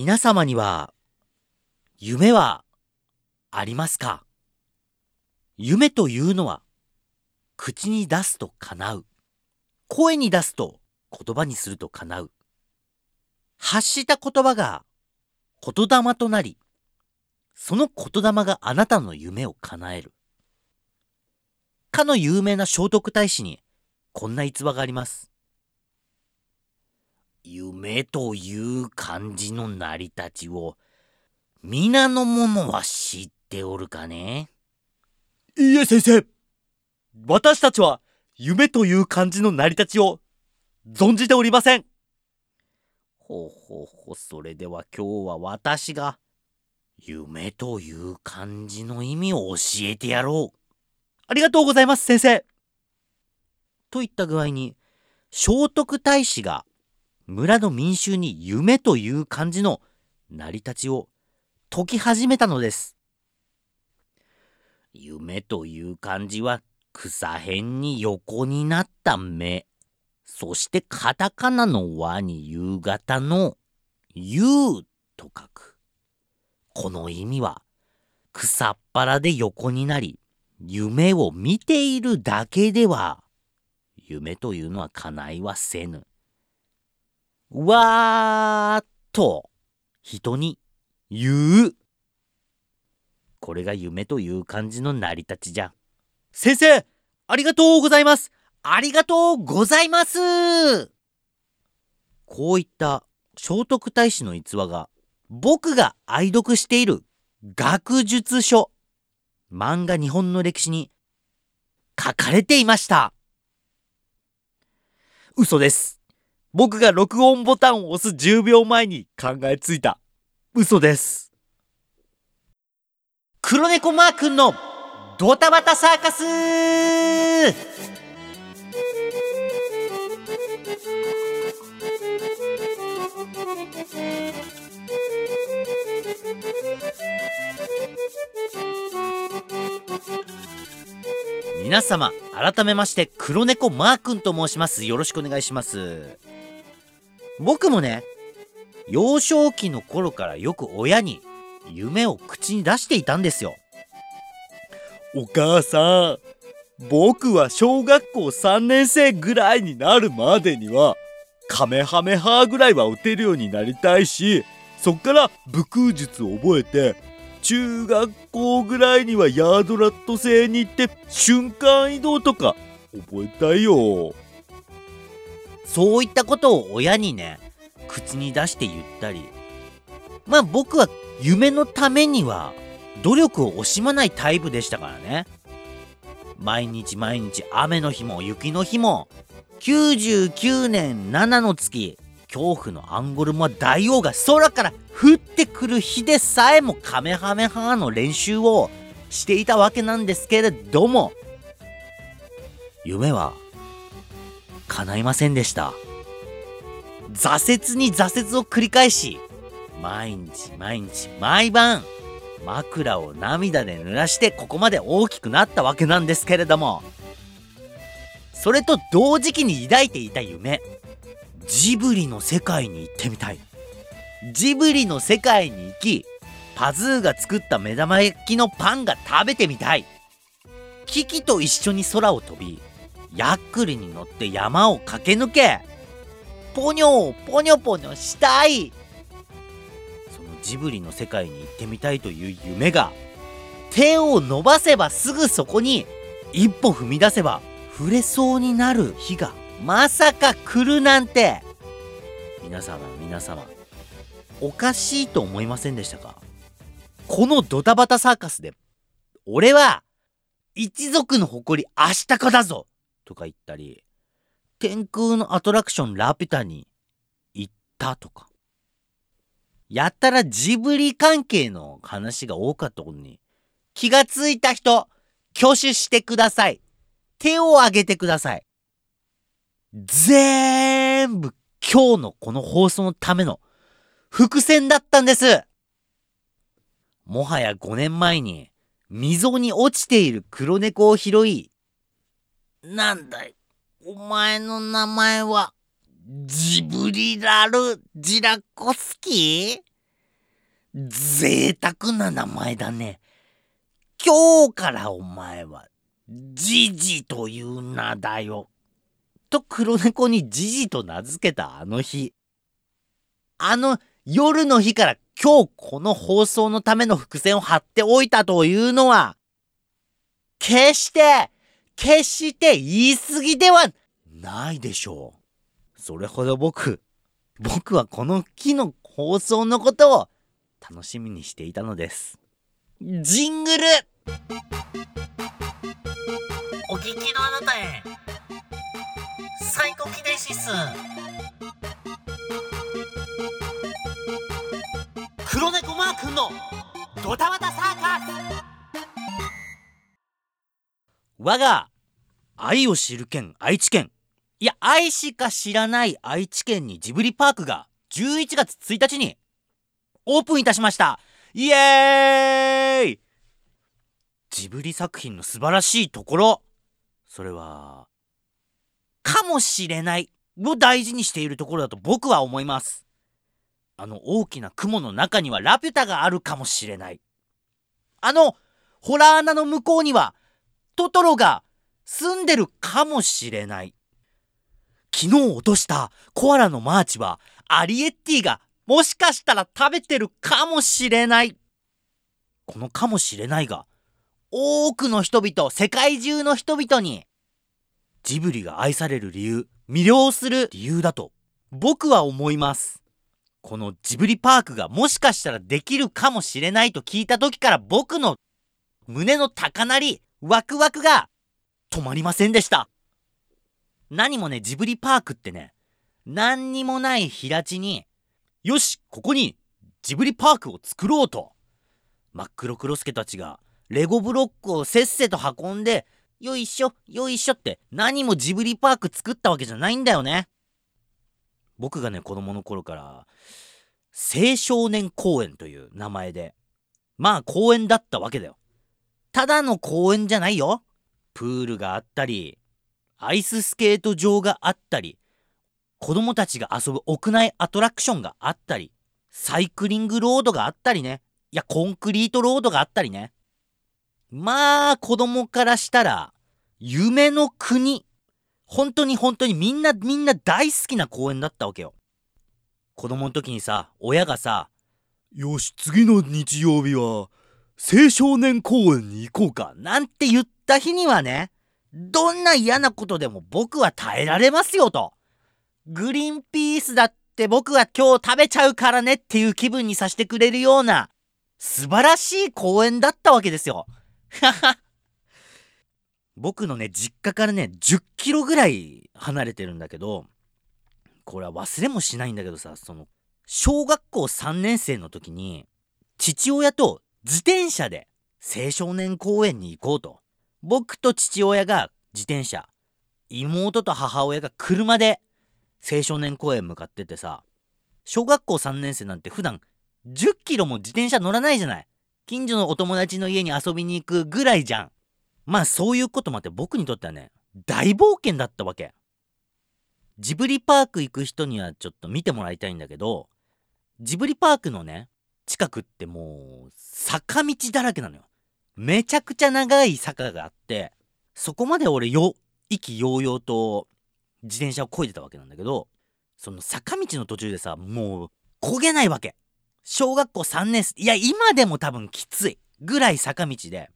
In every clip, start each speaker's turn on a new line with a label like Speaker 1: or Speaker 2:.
Speaker 1: 皆様には夢はありますか？夢というのは口に出すと叶う。声に出すと言葉にすると叶う。発した言葉が言霊となりその言霊があなたの夢を叶える。かの有名な聖徳太子にこんな逸話があります。夢という漢字の成り立ちを皆の者は知っておるかね？
Speaker 2: いいえ先生。私たちは夢という漢字の成り立ちを存じておりません。
Speaker 1: ほうほうほうそれでは今日は私が夢という漢字の意味を教えてやろう。
Speaker 2: ありがとうございます先生。
Speaker 1: といった具合に聖徳太子が村の民衆に夢という漢字の成り立ちを解き始めたのです。夢という漢字は草辺に横になった目。そしてカタカナの輪に夕方の夕と書く。この意味は草っ腹で横になり夢を見ているだけでは夢というのは叶いはせぬ。わーっと人に言う。これが夢という感じの成り立ちじゃ。
Speaker 2: 先生、ありがとうございます。
Speaker 1: ありがとうございます。こういった聖徳太子の逸話が僕が愛読している学術書漫画日本の歴史に書かれていました。
Speaker 2: 嘘です。僕が録音ボタンを押す10秒前に考えついた。嘘です。
Speaker 1: 黒猫マー君のドタバタサーカス皆様改めまして黒猫マー君と申しますよろしくお願いします僕もね幼少期の頃からよく親に夢を口に出していたんですよ。
Speaker 2: お母さん僕は小学校3年生ぐらいになるまでにはカメハメハぐらいは打てるようになりたいしそっから武空術を覚えて中学校ぐらいにはヤードラット星に行って瞬間移動とか覚えたいよ。
Speaker 1: そういったことを親にね口に出して言ったり。まあ僕は夢のためには努力を惜しまないタイプでしたからね。毎日毎日雨の日も雪の日も99年7の月恐怖のアンゴルモア大王が空から降ってくる日でさえもカメハメハの練習をしていたわけなんですけれども夢は叶いませんでした。挫折に挫折を繰り返し毎日毎日毎晩枕を涙で濡らしてここまで大きくなったわけなんですけれどもそれと同時期に抱いていた夢ジブリの世界に行ってみたい。ジブリの世界に行きパズーが作った目玉焼きのパンが食べてみたい。キキと一緒に空を飛びヤックルに乗って山を駆け抜けポニョポニョポニョしたい。そのジブリの世界に行ってみたいという夢が手を伸ばせばすぐそこに一歩踏み出せば触れそうになる日がまさか来るなんて。皆様皆様おかしいと思いませんでしたか？このドタバタサーカスで俺は一族の誇りアシタカだぞ。とか言ったり天空のアトラクションラピュタに行ったとか。やったらジブリ関係の話が多かったことに気がついた人挙手してください。手を挙げてください。全部今日のこの放送のための伏線だったんです。もはや5年前に溝に落ちている黒猫を拾いなんだい？お前の名前はジブリラル・ジラコスキー？贅沢な名前だね。今日からお前は、ジジという名だよ。と黒猫にジジと名付けたあの日。あの夜の日から今日この放送のための伏線を張っておいたというのは、決して、決して言い過ぎではないでしょう。それほど僕、僕はこの木の放送のことを楽しみにしていたのです。ジングルお聞きのあなたへ最高記念シス黒猫マー君のドタバタサーカス我が愛を知る県愛知県。いや愛しか知らない愛知県にジブリパークが11月1日にオープンいたしました。イエーイ！ジブリ作品の素晴らしいところ。それはかもしれないを大事にしているところだと僕は思います。あの大きな雲の中にはラピュタがあるかもしれない。あのホラー穴の向こうにはトトロが住んでるかもしれない。昨日落としたコアラのマーチはアリエッティがもしかしたら食べてるかもしれない。このかもしれないが多くの人々、世界中の人々にジブリが愛される理由、魅了する理由だと僕は思います。このジブリパークがもしかしたらできるかもしれないと聞いた時から僕の胸の高鳴り、ワクワクが止まりませんでした。何もね、ジブリパークってね、何にもない平地に、よし、ここにジブリパークを作ろうと、真っ黒クロスケたちがレゴブロックをせっせと運んで、よいしょ、よいしょって何もジブリパーク作ったわけじゃないんだよね。僕がね、子供の頃から、青少年公園という名前で、まあ公園だったわけだよ。ただの公園じゃないよ。プールがあったり、アイススケート場があったり、子供たちが遊ぶ屋内アトラクションがあったり、サイクリングロードがあったりね。いや、コンクリートロードがあったりね。まあ、子供からしたら、夢の国本当に本当にみんなみんな大好きな公園だったわけよ。子供の時にさ、親がさ、
Speaker 2: よし、次の日曜日は、青少年公園に行こうか。
Speaker 1: なんて言った日にはね、どんな嫌なことでも僕は耐えられますよと。グリーンピースだって僕は今日食べちゃうからねっていう気分にさせてくれるような素晴らしい公園だったわけですよ。はは。僕のね実家からね10キロぐらい離れてるんだけどこれは忘れもしないんだけどさその小学校3年生の時に父親と自転車で青少年公園に行こうと。僕と父親が自転車。妹と母親が車で青少年公園向かっててさ。小学校3年生なんて普段10キロも自転車乗らないじゃない。近所のお友達の家に遊びに行くぐらいじゃん。まあそういうこともあって僕にとってはね大冒険だったわけ。ジブリパーク行く人にはちょっと見てもらいたいんだけどジブリパークのね近くってもう坂道だらけなのよ。めちゃくちゃ長い坂があってそこまで俺よ意気揚々と自転車を漕いでたわけなんだけどその坂道の途中でさもう焦げないわけ。小学校3年生。いや今でも多分きついぐらい坂道で。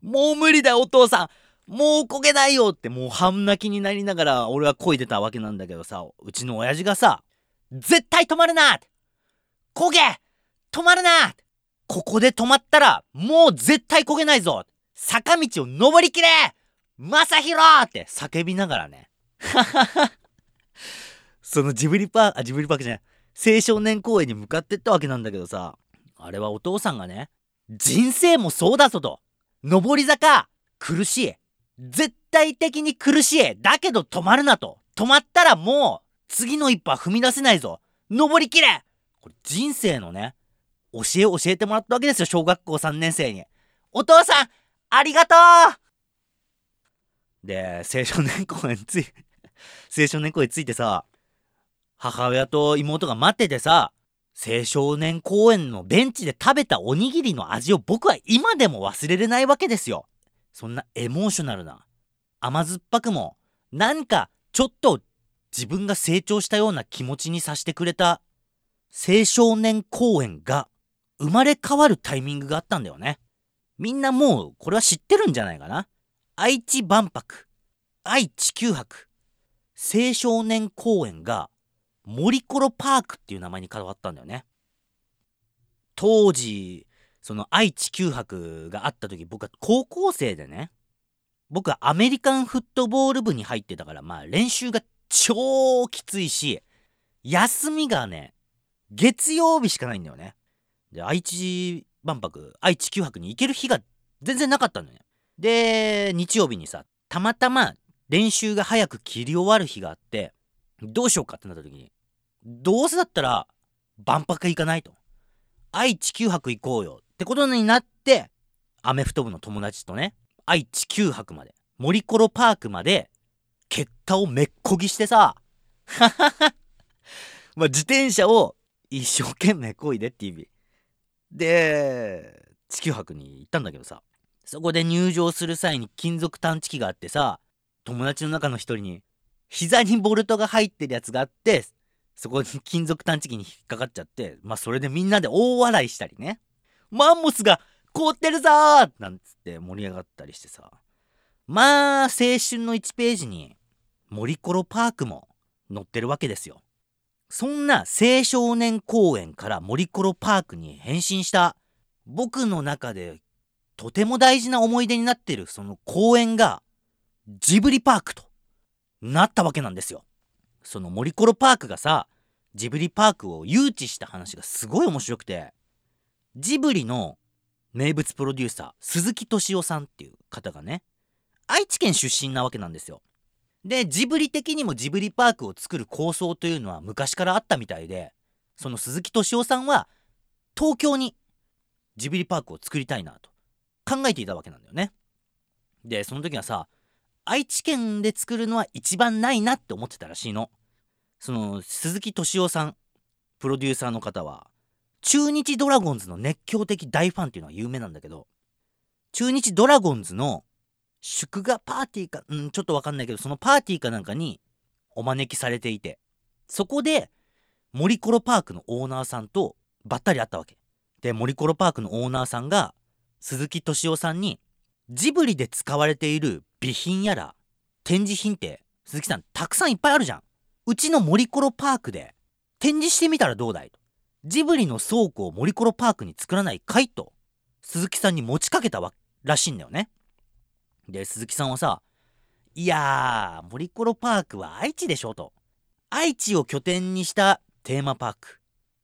Speaker 1: もう無理だお父さん。もう焦げないよってもう半泣きになりながら俺は漕いでたわけなんだけどさうちの親父がさ絶対止まるなって。焦げ止まるな。ここで止まったらもう絶対焦げないぞ。坂道を登りきれ。正宏って叫びながらね。そのジブリパークあジブリパークじゃない。青少年公園に向かってったわけなんだけどさ。あれはお父さんがね人生もそうだぞと。上り坂苦しい。絶対的に苦しい。だけど止まるなと。止まったらもう次の一歩は踏み出せないぞ。登りきれ。これ人生のね教えを教えてもらったわけですよ小学校3年生にお父さんありがとうで青少年公園つい 青少年公園ついてさ母親と妹が待っててさ青少年公園のベンチで食べたおにぎりの味を僕は今でも忘れれないわけですよ。そんなエモーショナルな甘酸っぱくも何かちょっと自分が成長したような気持ちにさせてくれた青少年公園が生まれ変わるタイミングがあったんだよね。みんなもうこれは知ってるんじゃないかな。愛知万博、愛・地球博、青少年公園が森コロパークっていう名前に変わったんだよね。当時、その愛・地球博があった時僕は高校生でね、僕はアメリカンフットボール部に入ってたからまあ練習が超きついし休みがね月曜日しかないんだよねで愛知万博愛知九博に行ける日が全然なかったのよで日曜日にさたまたま練習が早く切り終わる日があってどうしようかってなった時にどうせだったら万博行かないと。愛知九博行こうよってことになってアメフト部の友達とね愛知九博まで森コロパークまで結果をめっこぎしてさ まあ自転車を一生懸命こいでって意味。で地球博に行ったんだけどさそこで入場する際に金属探知機があってさ友達の中の一人に膝にボルトが入ってるやつがあってそこに金属探知機に引っかかっちゃってまあそれでみんなで大笑いしたりね。マンモスが凍ってるぞーなんつって盛り上がったりしてさ。まあ青春の1ページに森コロパークも載ってるわけですよ。そんな青少年公園から森コロパークに変身した僕の中でとても大事な思い出になってるその公園がジブリパークとなったわけなんですよ。その森コロパークがさジブリパークを誘致した話がすごい面白くてジブリの名物プロデューサー鈴木敏夫さんっていう方がね愛知県出身なわけなんですよ。でジブリ的にもジブリパークを作る構想というのは昔からあったみたいでその鈴木敏夫さんは東京にジブリパークを作りたいなと考えていたわけなんだよね。でその時はさ愛知県で作るのは一番ないなって思ってたらしいの。その鈴木敏夫さんプロデューサーの方は中日ドラゴンズの熱狂的大ファンっていうのは有名なんだけど中日ドラゴンズの祝賀パーティーか、うん、ちょっとわかんないけどそのパーティーかなんかにお招きされていてそこで森コロパークのオーナーさんとばったり会ったわけ。で森コロパークのオーナーさんが鈴木敏夫さんにジブリで使われている備品やら展示品って鈴木さんたくさんいっぱいあるじゃん。うちの森コロパークで展示してみたらどうだいと。ジブリの倉庫を森コロパークに作らないかいと鈴木さんに持ちかけたわらしいんだよね。で鈴木さんはさ「いやー森コロパークは愛知でしょ」と。愛知を拠点にしたテーマパーク。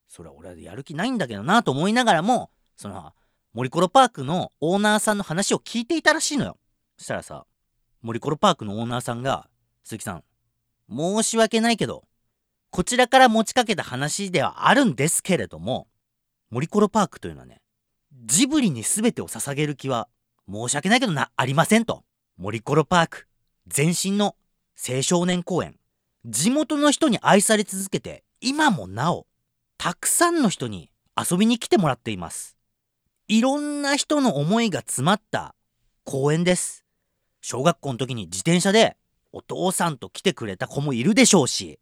Speaker 1: それは俺はやる気ないんだけどなと思いながらもその森コロパークのオーナーさんの話を聞いていたらしいのよ。そしたらさ森コロパークのオーナーさんが「鈴木さん申し訳ないけどこちらから持ちかけた話ではあるんですけれども、森コロパークというのはね、ジブリに全てを捧げる気は申し訳ないけどな、ありませんと。森コロパーク、前身の青少年公園、地元の人に愛され続けて、今もなお、たくさんの人に遊びに来てもらっています。いろんな人の思いが詰まった公園です。小学校の時に自転車でお父さんと来てくれた子もいるでしょうし、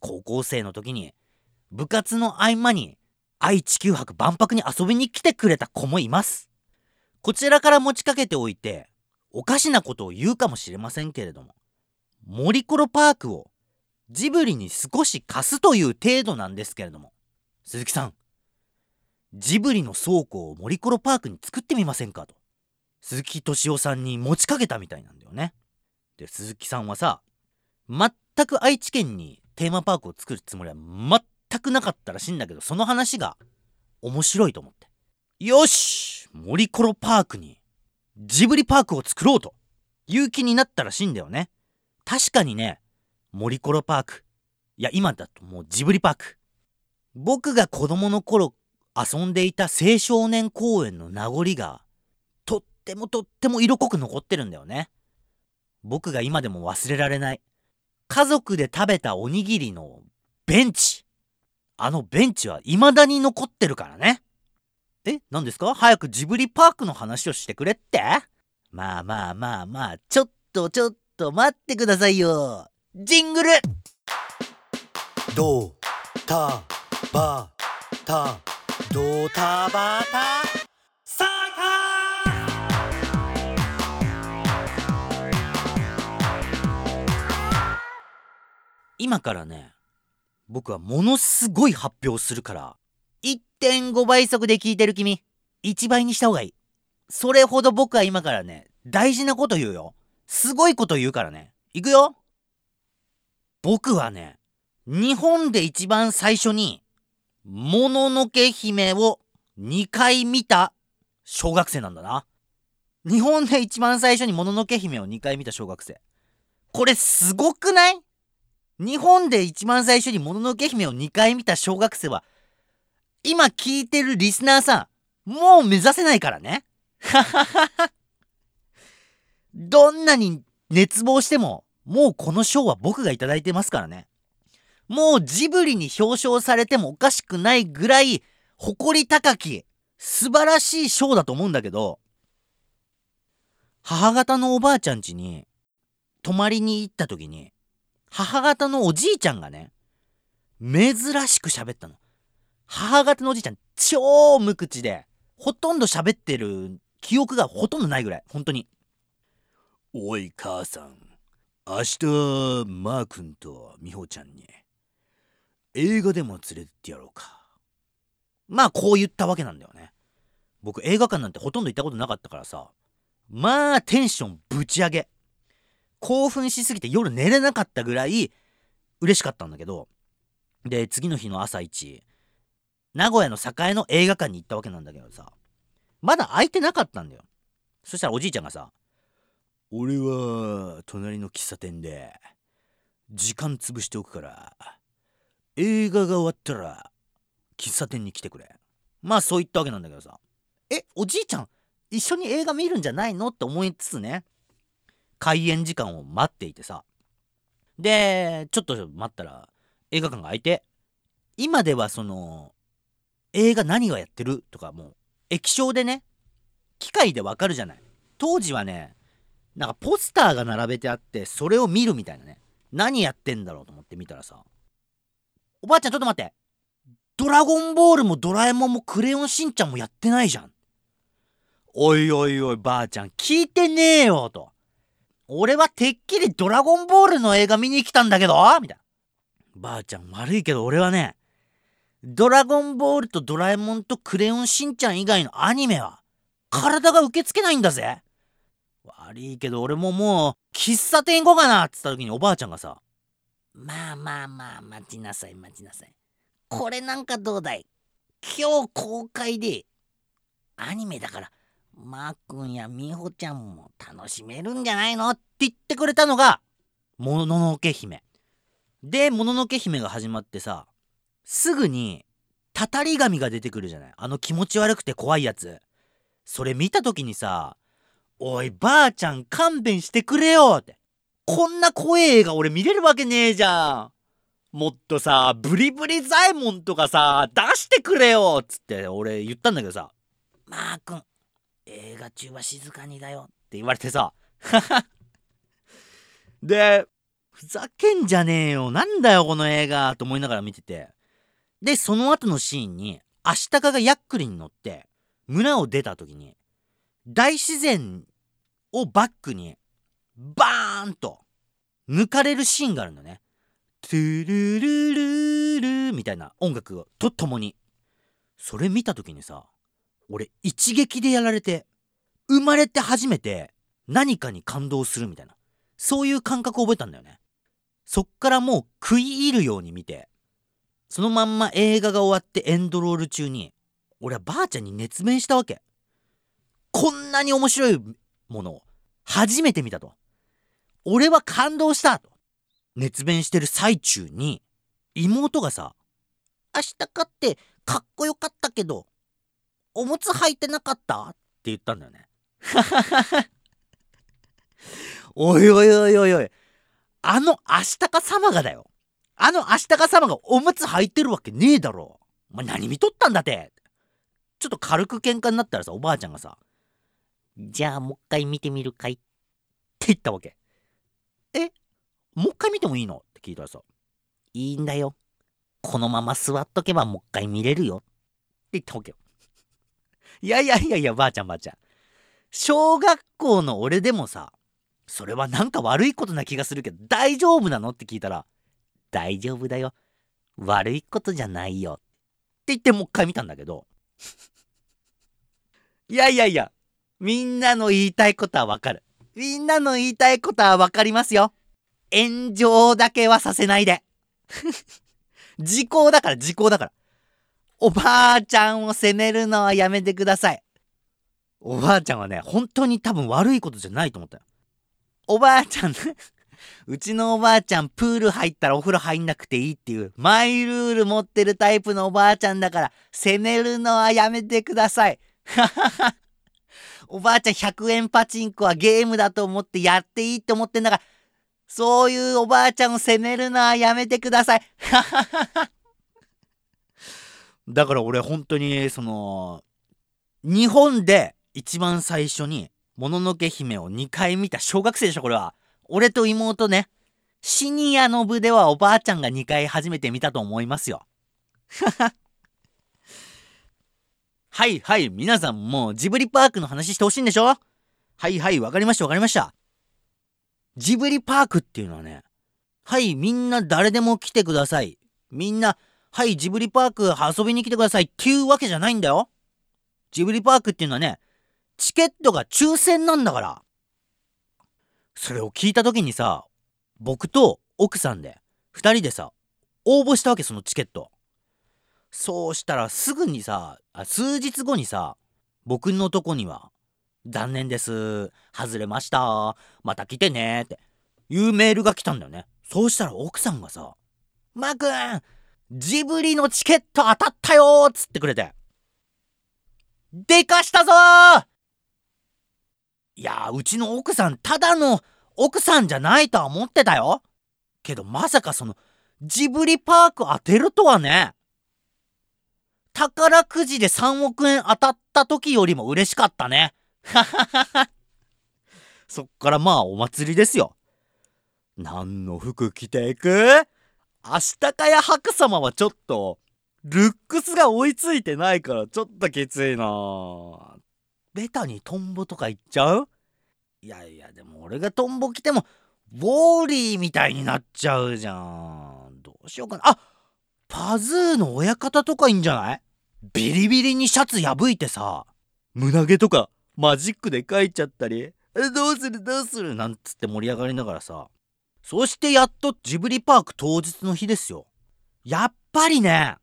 Speaker 1: 高校生の時に部活の合間に愛地球博万博に遊びに来てくれた子もいますこちらから持ちかけておいておかしなことを言うかもしれませんけれども森コロパークをジブリに少し貸すという程度なんですけれども鈴木さんジブリの倉庫を森コロパークに作ってみませんかと鈴木敏夫さんに持ちかけたみたいなんだよね。で鈴木さんはさ全く愛知県にテーマパークを作るつもりは全くなかったらしいんだけどその話が面白いと思って。よし！森コロパークにジブリパークを作ろうという気になったらしいんだよね。確かにね森コロパーク。いや今だともうジブリパーク。僕が子供の頃遊んでいた青少年公園の名残がとってもとっても色濃く残ってるんだよね。僕が今でも忘れられない。家族で食べたおにぎりのベンチ。あのベンチは未だに残ってるからね。え、何ですか？早くジブリパークの話をしてくれって？まあまあまあまあ、ちょっとちょっと待ってくださいよ。ジングル。
Speaker 2: ドタバタ。ドタバタサ
Speaker 1: 今からね、僕はものすごい発表するから1.5倍速で聞いてる君1倍にした方がいい。それほど僕は今からね大事なこと言うよ。すごいこと言うからね。いくよ。僕はね日本で一番最初にもののけ姫を2回見た小学生なんだな。日本で一番最初にもののけ姫を2回見た小学生。これすごくない？日本で一番最初にもののけ姫を2回見た小学生は、今聞いてるリスナーさん、もう目指せないからね。どんなに熱望しても、もうこの賞は僕がいただいてますからね。もうジブリに表彰されてもおかしくないぐらい、誇り高き、素晴らしい賞だと思うんだけど、母方のおばあちゃん家に泊まりに行った時に、母方のおじいちゃんがね、珍しく喋ったの。母方のおじいちゃん、超無口で、ほとんど喋ってる記憶がほとんどないぐらい、本当に。
Speaker 2: おい母さん、明日、マー君と美穂ちゃんに、映画でも連れてってやろうか。
Speaker 1: まあ、こう言ったわけなんだよね。僕、映画館なんてほとんど行ったことなかったからさ、まあ、テンションぶち上げ。興奮しすぎて夜寝れなかったぐらい嬉しかったんだけどで次の日の朝一名古屋の栄の映画館に行ったわけなんだけどさ。まだ空いてなかったんだよ。そしたらおじいちゃんがさ「
Speaker 2: 俺は隣の喫茶店で時間潰しておくから映画が終わったら喫茶店に来てくれ」
Speaker 1: まあそう言ったわけなんだけどさ。えおじいちゃん一緒に映画見るんじゃないの？って思いつつね開演時間を待っていてさ。でちょっと待ったら映画館が開いて今ではその映画何がやってるとかもう液晶でね機械でわかるじゃない。当時はねなんかポスターが並べてあってそれを見るみたいなね。何やってんだろうと思って見たらさおばあちゃんちょっと待って。ドラゴンボールもドラえもんもクレヨンしんちゃんもやってないじゃん。おいおいおいばあちゃん聞いてねえよと。俺はてっきりドラゴンボールの映画見に来たんだけどみたいな。ばあちゃん悪いけど俺はね、ドラゴンボールとドラえもんとクレヨンしんちゃん以外のアニメは体が受け付けないんだぜ。悪いけど俺ももう喫茶店行こうかなっつった時におばあちゃんがさ、まあまあまあ待ちなさい待ちなさい。これなんかどうだい？今日公開でアニメだからマー君や美穂ちゃんも楽しめるんじゃないの？って言ってくれたのが、もののけ姫。で、もののけ姫が始まってさ、すぐに、たたり神が出てくるじゃないあの気持ち悪くて怖いやつ。それ見た時にさ、おい、ばあちゃん勘弁してくれよって。こんな怖え映画俺見れるわけねえじゃん。もっとさ、ブリブリザイモンとかさ、出してくれよっつって俺言ったんだけどさ、マー君、映画中は静かにだよって言われてさ でふざけんじゃねえよなんだよこの映画と思いながら見ててでその後のシーンにアシタカがヤックリに乗って村を出た時に大自然をバックにバーンと抜かれるシーンがあるのね。トゥルルルルみたいな音楽とともにそれ見た時にさ俺一撃でやられて生まれて初めて何かに感動するみたいなそういう感覚を覚えたんだよねそっからもう食い入るように見てそのまんま映画が終わってエンドロール中に俺はばあちゃんに熱弁したわけこんなに面白いものを初めて見たと俺は感動したと熱弁してる最中に妹がさ明日かってかっこよかったけどおむつ履いてなかった？って言ったんだよね。おいおいおいおいおい。あのアシタカ様がだよ。あのアシタカ様がおむつ履いてるわけねえだろ。お前何見とったんだって。ちょっと軽く喧嘩になったらさおばあちゃんがさ「じゃあもう一回見てみるかい?」って言ったわけ。えもう一回見てもいいの？って聞いたらさ「いいんだよ。このまま座っとけばもう一回見れるよ」って言ったわけよ。いやいやいやいやばあちゃんばあちゃん。小学校の俺でもさそれはなんか悪いことな気がするけど大丈夫なの？って聞いたら大丈夫だよ。悪いことじゃないよ。って言ってもう一回見たんだけど。いやいやいやみんなの言いたいことはわかる。みんなの言いたいことはわかりますよ。炎上だけはさせないで。時効だから時効だから。おばあちゃんを責めるのはやめてください。おばあちゃんはね本当に多分悪いことじゃないと思ったよ。おばあちゃんうちのおばあちゃんプール入ったらお風呂入んなくていいっていうマイルール持ってるタイプのおばあちゃんだから責めるのはやめてください。おばあちゃん100円パチンコはゲームだと思ってやっていいって思ってんだからそういうおばあちゃんを責めるのはやめてください。だから俺本当にその日本で一番最初にもののけ姫を2回見た小学生でしょこれは。俺と妹ねシニアの部ではおばあちゃんが2回初めて見たと思いますよ。はいはい皆さんもうジブリパークの話してほしいんでしょ？はいはいわかりましたわかりました。ジブリパークっていうのはねはいみんな誰でも来てください。みんなはいジブリパーク遊びに来てください。っていうわけじゃないんだよ。ジブリパークっていうのはねチケットが抽選なんだから。それを聞いた時にさ僕と奥さんで2人でさ応募したわけそのチケットそうしたらすぐにさ数日後にさ僕のとこには「残念です外れましたまた来てね」っていうメールが来たんだよねそうしたら奥さんがさ「マー君ジブリのチケット当たったよ!」っつってくれてでかしたぞいやうちの奥さんただの奥さんじゃないとは思ってたよ。けどまさかそのジブリパーク当てるとはね。宝くじで3億円当たった時よりも嬉しかったね。はははそっからまあお祭りですよ。何の服着ていく？明日かや白様はちょっとルックスが追いついてないからちょっときついなベタにトンボとか言っちゃう？いやいやでも俺がトンボ着てもウォーリーみたいになっちゃうじゃん。どうしようかな。あパズーの親方とかいいんじゃない？ビリビリにシャツ破いてさ胸毛とかマジックで描いちゃったり。どうする？どうする？なんつって盛り上がりながらさ。そしてやっとジブリパーク当日の日ですよ。やっぱりね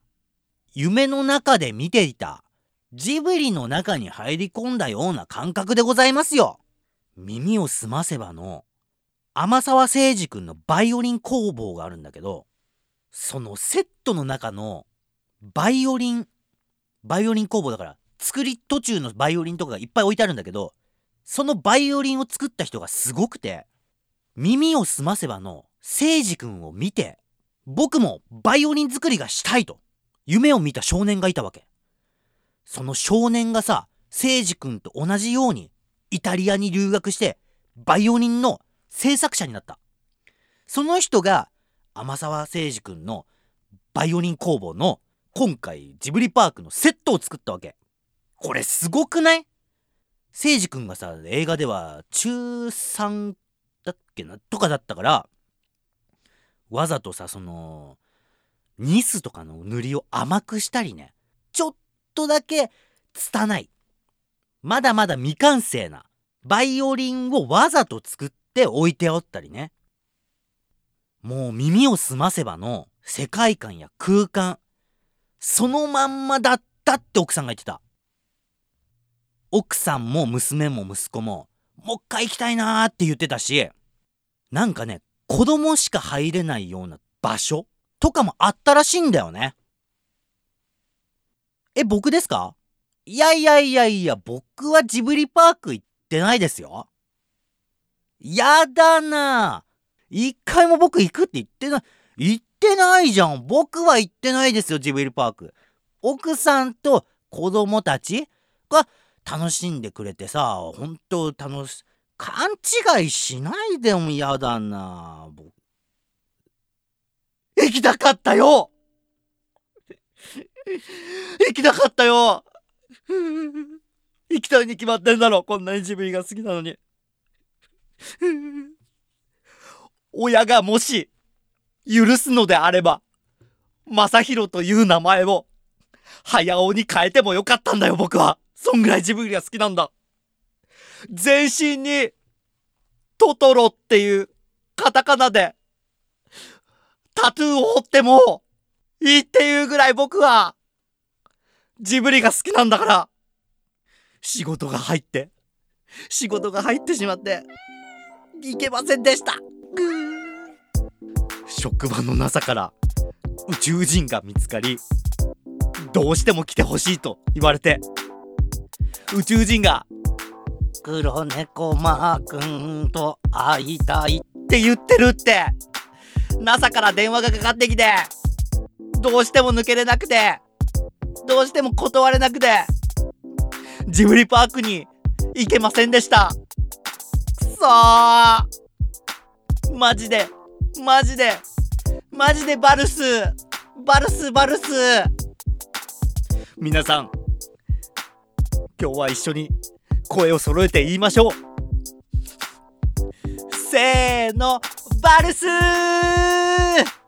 Speaker 1: 夢の中で見ていた。ジブリの中に入り込んだような感覚でございますよ。耳をすませばの天沢誠二君のバイオリン工房があるんだけどそのセットの中のバイオリンバイオリン工房だから作り途中のバイオリンとかがいっぱい置いてあるんだけどそのバイオリンを作った人がすごくて耳をすませばの誠司君を見て僕もバイオリン作りがしたいと夢を見た少年がいたわけ。その少年がさ誠司君と同じようにイタリアに留学してバイオリンの制作者になった。その人が天沢誠司君のバイオリン工房の今回ジブリパークのセットを作ったわけ。これすごくない？誠司君がさ映画では中3だっけな？とかだったからわざとさそのニスとかの塗りを甘くしたりね。とだけ拙い。まだまだ未完成な。バイオリンをわざと作って置いておったりね。もう耳を澄ませばの世界観や空間。そのまんまだったって奥さんが言ってた。奥さんも娘も息子ももう一回行きたいなーって言ってたしなんかね子供しか入れないような場所とかもあったらしいんだよね。え僕ですか？いやいやいやいや僕はジブリパーク行ってないですよ。やだな。一回も僕行くって言ってない。行ってないじゃん。僕は行ってないですよジブリパーク。奥さんと子供たちが楽しんでくれてさ本当楽し勘違いしないでも嫌だな。僕行きたかったよ。行きたかったよ。行きたいに決まってんだろこんなにジブリが好きなのに。親がもし許すのであれば正宏という名前を早尾に変えてもよかったんだよ僕は。そんぐらいジブリが好きなんだ。全身にトトロっていうカタカナでタトゥーを彫ってもいいっていうぐらい僕はジブリが好きなんだから。仕事が入って。仕事が入ってしまって。いけませんでした。職場の NASA から。宇宙人が見つかり。どうしても来てほしいと言われて。宇宙人が。黒猫マー君と会いたいって言ってるって。NASA から電話がかかってきて。どうしても抜けれなくて。どうしても断れなくてジブリパークに行けませんでした。くそー。マジでマジでマジでバルスバルスバルス皆さん今日は一緒に声を揃えて言いましょう。せーのバルスー。